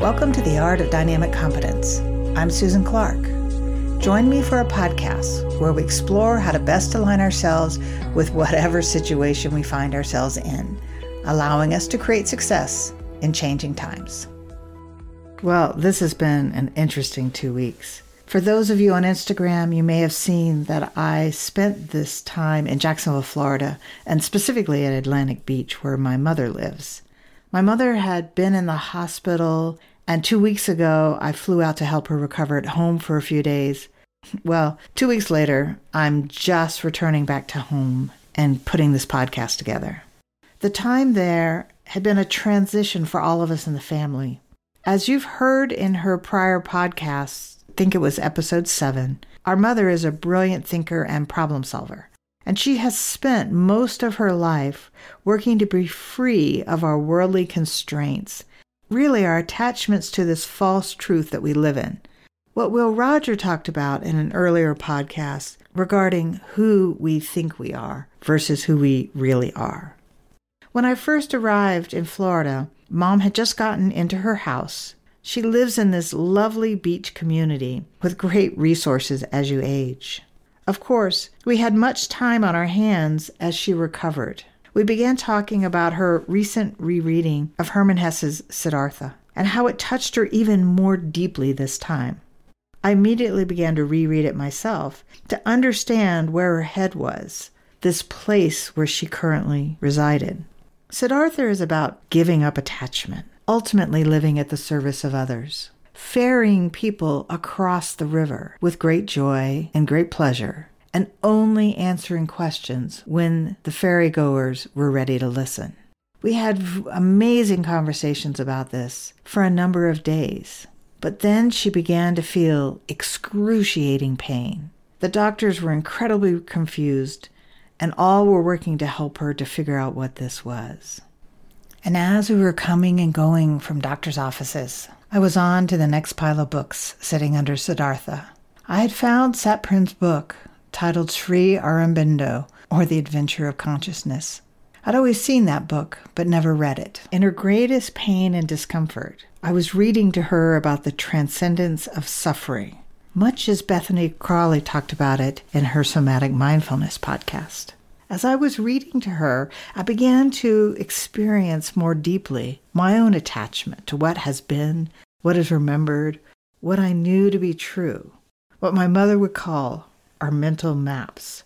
Welcome to the Art of Dynamic Competence. I'm Susan Clark. Join me for a podcast where we explore how to best align ourselves with whatever situation we find ourselves in, allowing us to create success in changing times. Well, this has been an interesting two weeks. For those of you on Instagram, you may have seen that I spent this time in Jacksonville, Florida, and specifically at Atlantic Beach, where my mother lives. My mother had been in the hospital, and two weeks ago, I flew out to help her recover at home for a few days. Well, two weeks later, I'm just returning back to home and putting this podcast together. The time there had been a transition for all of us in the family. As you've heard in her prior podcasts, I think it was episode seven, our mother is a brilliant thinker and problem solver and she has spent most of her life working to be free of our worldly constraints, really our attachments to this false truth that we live in. What Will Roger talked about in an earlier podcast regarding who we think we are versus who we really are. When I first arrived in Florida, Mom had just gotten into her house. She lives in this lovely beach community with great resources as you age. Of course, we had much time on our hands as she recovered. We began talking about her recent rereading of Hermann Hesse's Siddhartha and how it touched her even more deeply this time. I immediately began to reread it myself to understand where her head was, this place where she currently resided. Siddhartha is about giving up attachment, ultimately living at the service of others ferrying people across the river with great joy and great pleasure, and only answering questions when the ferrygoers were ready to listen. We had amazing conversations about this for a number of days, but then she began to feel excruciating pain. The doctors were incredibly confused, and all were working to help her to figure out what this was. And as we were coming and going from doctors' offices, I was on to the next pile of books sitting under Siddhartha. I had found Satprem's book titled Sri Aurobindo, or The Adventure of Consciousness. I'd always seen that book, but never read it. In her greatest pain and discomfort, I was reading to her about the transcendence of suffering, much as Bethany Crawley talked about it in her Somatic Mindfulness podcast. As I was reading to her, I began to experience more deeply my own attachment to what has been, what is remembered, what I knew to be true, what my mother would call our mental maps.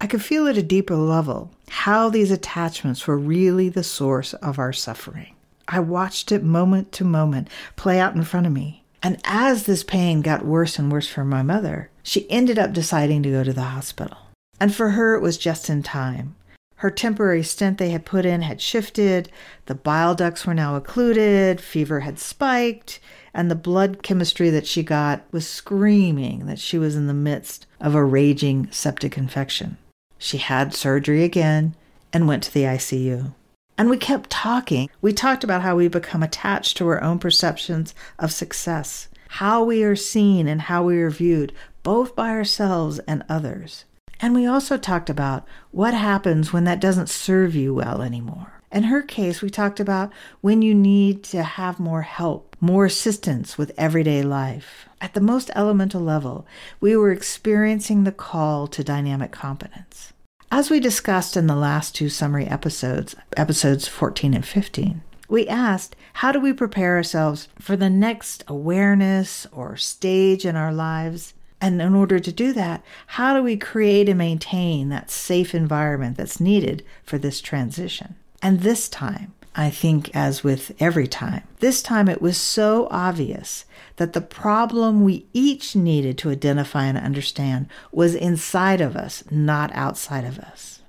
I could feel at a deeper level how these attachments were really the source of our suffering. I watched it moment to moment play out in front of me. And as this pain got worse and worse for my mother, she ended up deciding to go to the hospital. And for her, it was just in time. Her temporary stent they had put in had shifted, the bile ducts were now occluded, fever had spiked, and the blood chemistry that she got was screaming that she was in the midst of a raging septic infection. She had surgery again and went to the ICU. And we kept talking. We talked about how we become attached to our own perceptions of success, how we are seen and how we are viewed, both by ourselves and others. And we also talked about what happens when that doesn't serve you well anymore. In her case, we talked about when you need to have more help, more assistance with everyday life. At the most elemental level, we were experiencing the call to dynamic competence. As we discussed in the last two summary episodes, episodes 14 and 15, we asked how do we prepare ourselves for the next awareness or stage in our lives and in order to do that, how do we create and maintain that safe environment that's needed for this transition? And this time, I think, as with every time, this time it was so obvious that the problem we each needed to identify and understand was inside of us, not outside of us.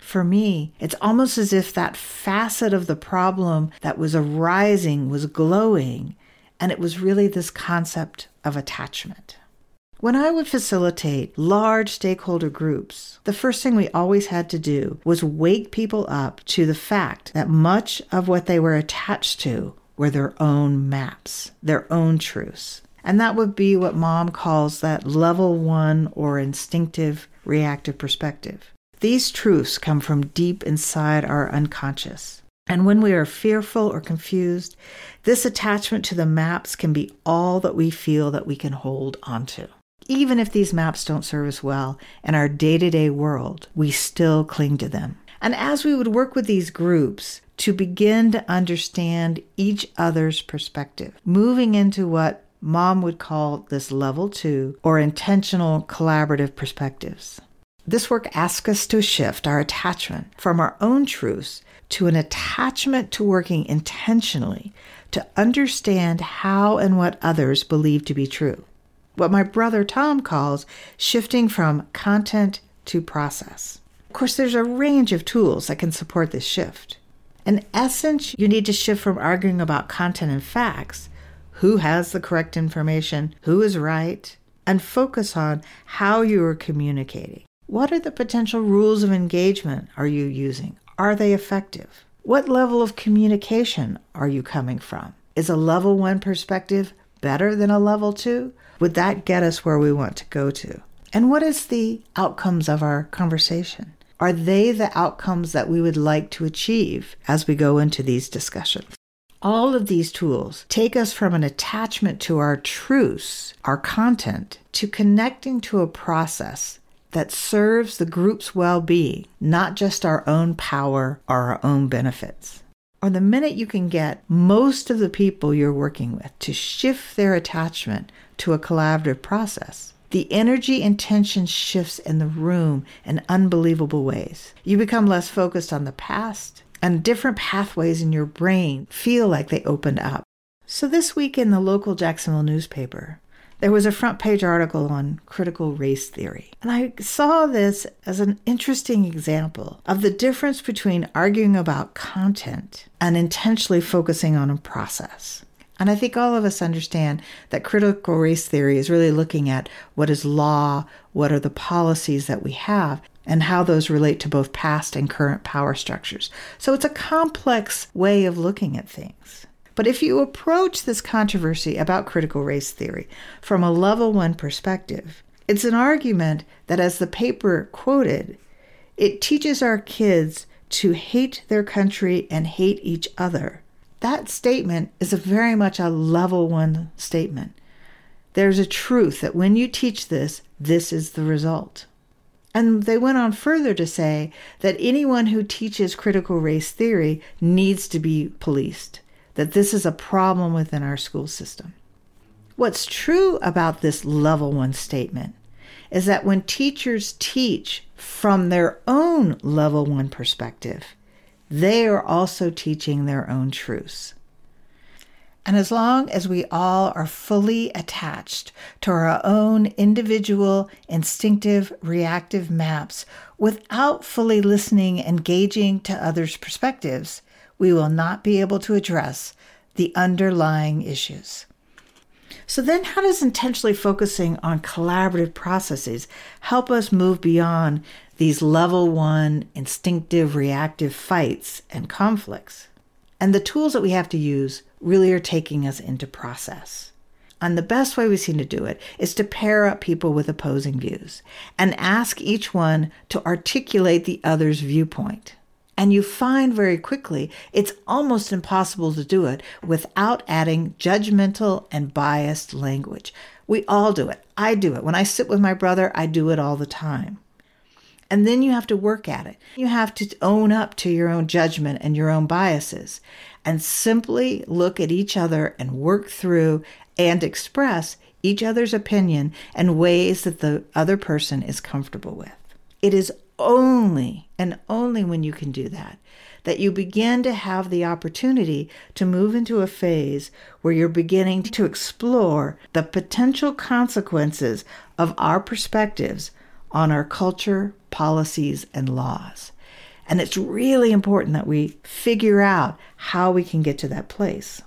For me, it's almost as if that facet of the problem that was arising was glowing, and it was really this concept of attachment. When I would facilitate large stakeholder groups, the first thing we always had to do was wake people up to the fact that much of what they were attached to were their own maps, their own truths. And that would be what mom calls that level one or instinctive reactive perspective. These truths come from deep inside our unconscious. And when we are fearful or confused, this attachment to the maps can be all that we feel that we can hold onto. Even if these maps don't serve us well in our day to day world, we still cling to them. And as we would work with these groups to begin to understand each other's perspective, moving into what mom would call this level two or intentional collaborative perspectives. This work asks us to shift our attachment from our own truths to an attachment to working intentionally to understand how and what others believe to be true. What my brother Tom calls shifting from content to process. Of course, there's a range of tools that can support this shift. In essence, you need to shift from arguing about content and facts who has the correct information, who is right, and focus on how you are communicating. What are the potential rules of engagement are you using? Are they effective? What level of communication are you coming from? Is a level one perspective better than a level two? Would that get us where we want to go to? And what is the outcomes of our conversation? Are they the outcomes that we would like to achieve as we go into these discussions? All of these tools take us from an attachment to our truths, our content, to connecting to a process that serves the group's well being, not just our own power or our own benefits. Or the minute you can get most of the people you're working with to shift their attachment to a collaborative process, the energy and tension shifts in the room in unbelievable ways. You become less focused on the past, and different pathways in your brain feel like they opened up. So, this week in the local Jacksonville newspaper, there was a front page article on critical race theory. And I saw this as an interesting example of the difference between arguing about content and intentionally focusing on a process. And I think all of us understand that critical race theory is really looking at what is law, what are the policies that we have, and how those relate to both past and current power structures. So it's a complex way of looking at things. But if you approach this controversy about critical race theory from a level one perspective, it's an argument that, as the paper quoted, it teaches our kids to hate their country and hate each other. That statement is a very much a level one statement. There's a truth that when you teach this, this is the result. And they went on further to say that anyone who teaches critical race theory needs to be policed that this is a problem within our school system. What's true about this level one statement is that when teachers teach from their own level one perspective, they are also teaching their own truths. And as long as we all are fully attached to our own individual, instinctive, reactive maps without fully listening, engaging to others' perspectives, we will not be able to address the underlying issues. So, then how does intentionally focusing on collaborative processes help us move beyond these level one instinctive reactive fights and conflicts? And the tools that we have to use really are taking us into process. And the best way we've seen to do it is to pair up people with opposing views and ask each one to articulate the other's viewpoint. And you find very quickly it's almost impossible to do it without adding judgmental and biased language. We all do it. I do it. When I sit with my brother, I do it all the time. And then you have to work at it. You have to own up to your own judgment and your own biases and simply look at each other and work through and express each other's opinion in ways that the other person is comfortable with. It is only and only when you can do that that you begin to have the opportunity to move into a phase where you're beginning to explore the potential consequences of our perspectives on our culture, policies, and laws. And it's really important that we figure out how we can get to that place.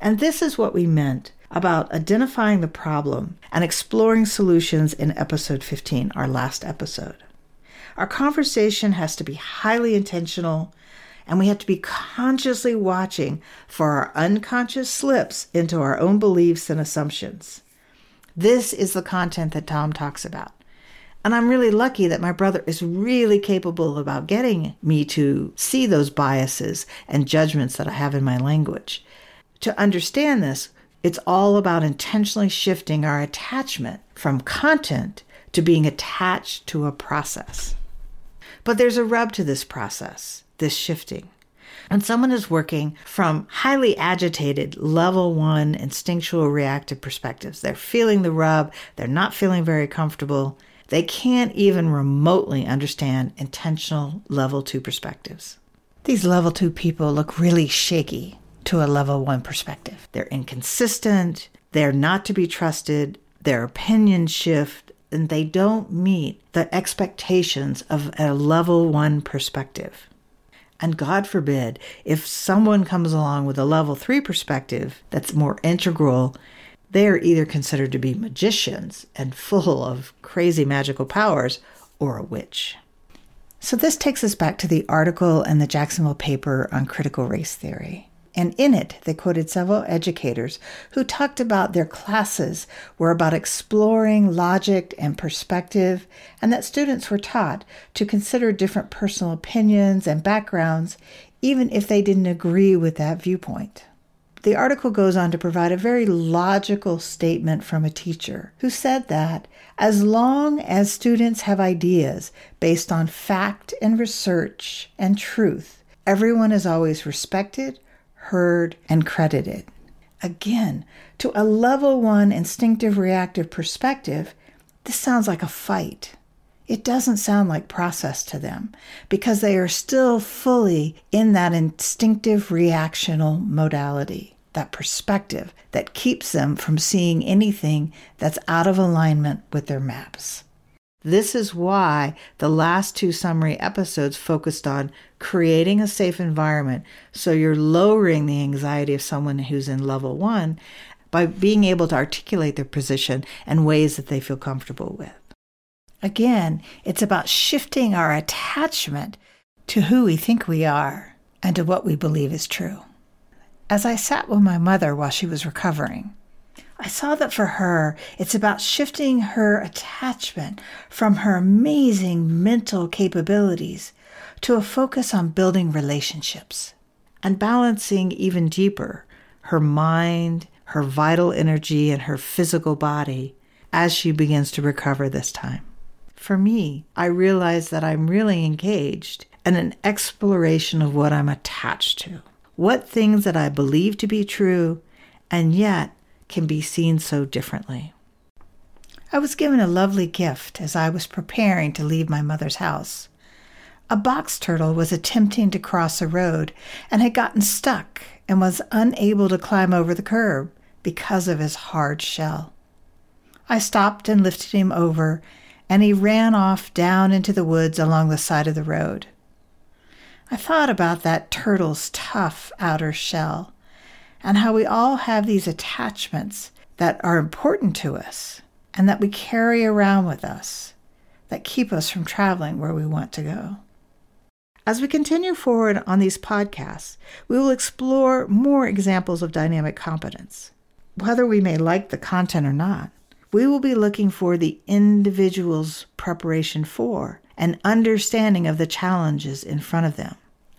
And this is what we meant about identifying the problem and exploring solutions in episode 15, our last episode. Our conversation has to be highly intentional, and we have to be consciously watching for our unconscious slips into our own beliefs and assumptions. This is the content that Tom talks about. And I'm really lucky that my brother is really capable about getting me to see those biases and judgments that I have in my language. To understand this, it's all about intentionally shifting our attachment from content to being attached to a process. But there's a rub to this process, this shifting. When someone is working from highly agitated level one instinctual reactive perspectives, they're feeling the rub, they're not feeling very comfortable, they can't even remotely understand intentional level two perspectives. These level two people look really shaky to a level one perspective. They're inconsistent, they're not to be trusted, their opinions shift, and they don't meet the expectations of a level one perspective. And God forbid, if someone comes along with a level three perspective that's more integral they are either considered to be magicians and full of crazy magical powers or a witch. So, this takes us back to the article in the Jacksonville paper on critical race theory. And in it, they quoted several educators who talked about their classes were about exploring logic and perspective, and that students were taught to consider different personal opinions and backgrounds, even if they didn't agree with that viewpoint. The article goes on to provide a very logical statement from a teacher who said that as long as students have ideas based on fact and research and truth, everyone is always respected, heard, and credited. Again, to a level one instinctive reactive perspective, this sounds like a fight. It doesn't sound like process to them because they are still fully in that instinctive reactional modality that perspective that keeps them from seeing anything that's out of alignment with their maps. This is why the last two summary episodes focused on creating a safe environment so you're lowering the anxiety of someone who's in level one by being able to articulate their position and ways that they feel comfortable with. Again, it's about shifting our attachment to who we think we are and to what we believe is true. As I sat with my mother while she was recovering, I saw that for her, it's about shifting her attachment from her amazing mental capabilities to a focus on building relationships and balancing even deeper her mind, her vital energy, and her physical body as she begins to recover this time. For me, I realize that I'm really engaged in an exploration of what I'm attached to what things that I believe to be true and yet can be seen so differently. I was given a lovely gift as I was preparing to leave my mother's house. A box turtle was attempting to cross a road and had gotten stuck and was unable to climb over the curb because of his hard shell. I stopped and lifted him over, and he ran off down into the woods along the side of the road. I thought about that turtle's tough outer shell and how we all have these attachments that are important to us and that we carry around with us that keep us from traveling where we want to go. As we continue forward on these podcasts, we will explore more examples of dynamic competence. Whether we may like the content or not, we will be looking for the individual's preparation for and understanding of the challenges in front of them.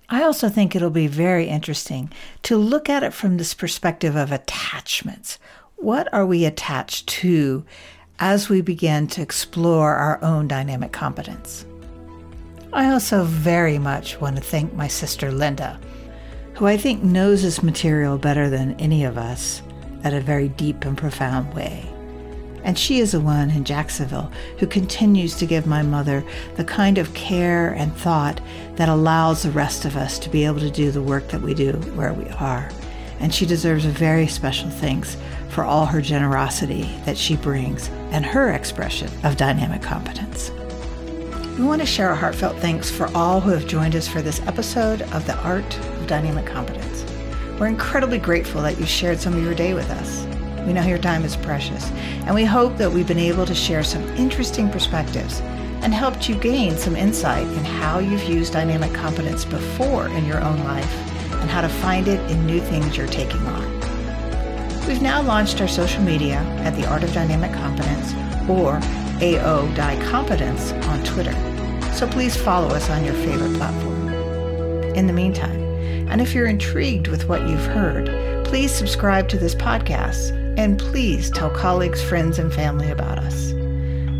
I also think it'll be very interesting to look at it from this perspective of attachments. What are we attached to as we begin to explore our own dynamic competence? I also very much want to thank my sister Linda, who I think knows this material better than any of us at a very deep and profound way. And she is the one in Jacksonville who continues to give my mother the kind of care and thought that allows the rest of us to be able to do the work that we do where we are. And she deserves a very special thanks for all her generosity that she brings and her expression of dynamic competence. We want to share a heartfelt thanks for all who have joined us for this episode of The Art of Dynamic Competence. We're incredibly grateful that you shared some of your day with us. We know your time is precious, and we hope that we've been able to share some interesting perspectives and helped you gain some insight in how you've used dynamic competence before in your own life and how to find it in new things you're taking on. We've now launched our social media at The Art of Dynamic Competence or AODI Competence on Twitter. So please follow us on your favorite platform. In the meantime, and if you're intrigued with what you've heard, please subscribe to this podcast and please tell colleagues, friends, and family about us.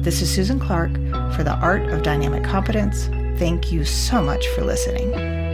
This is Susan Clark for the Art of Dynamic Competence. Thank you so much for listening.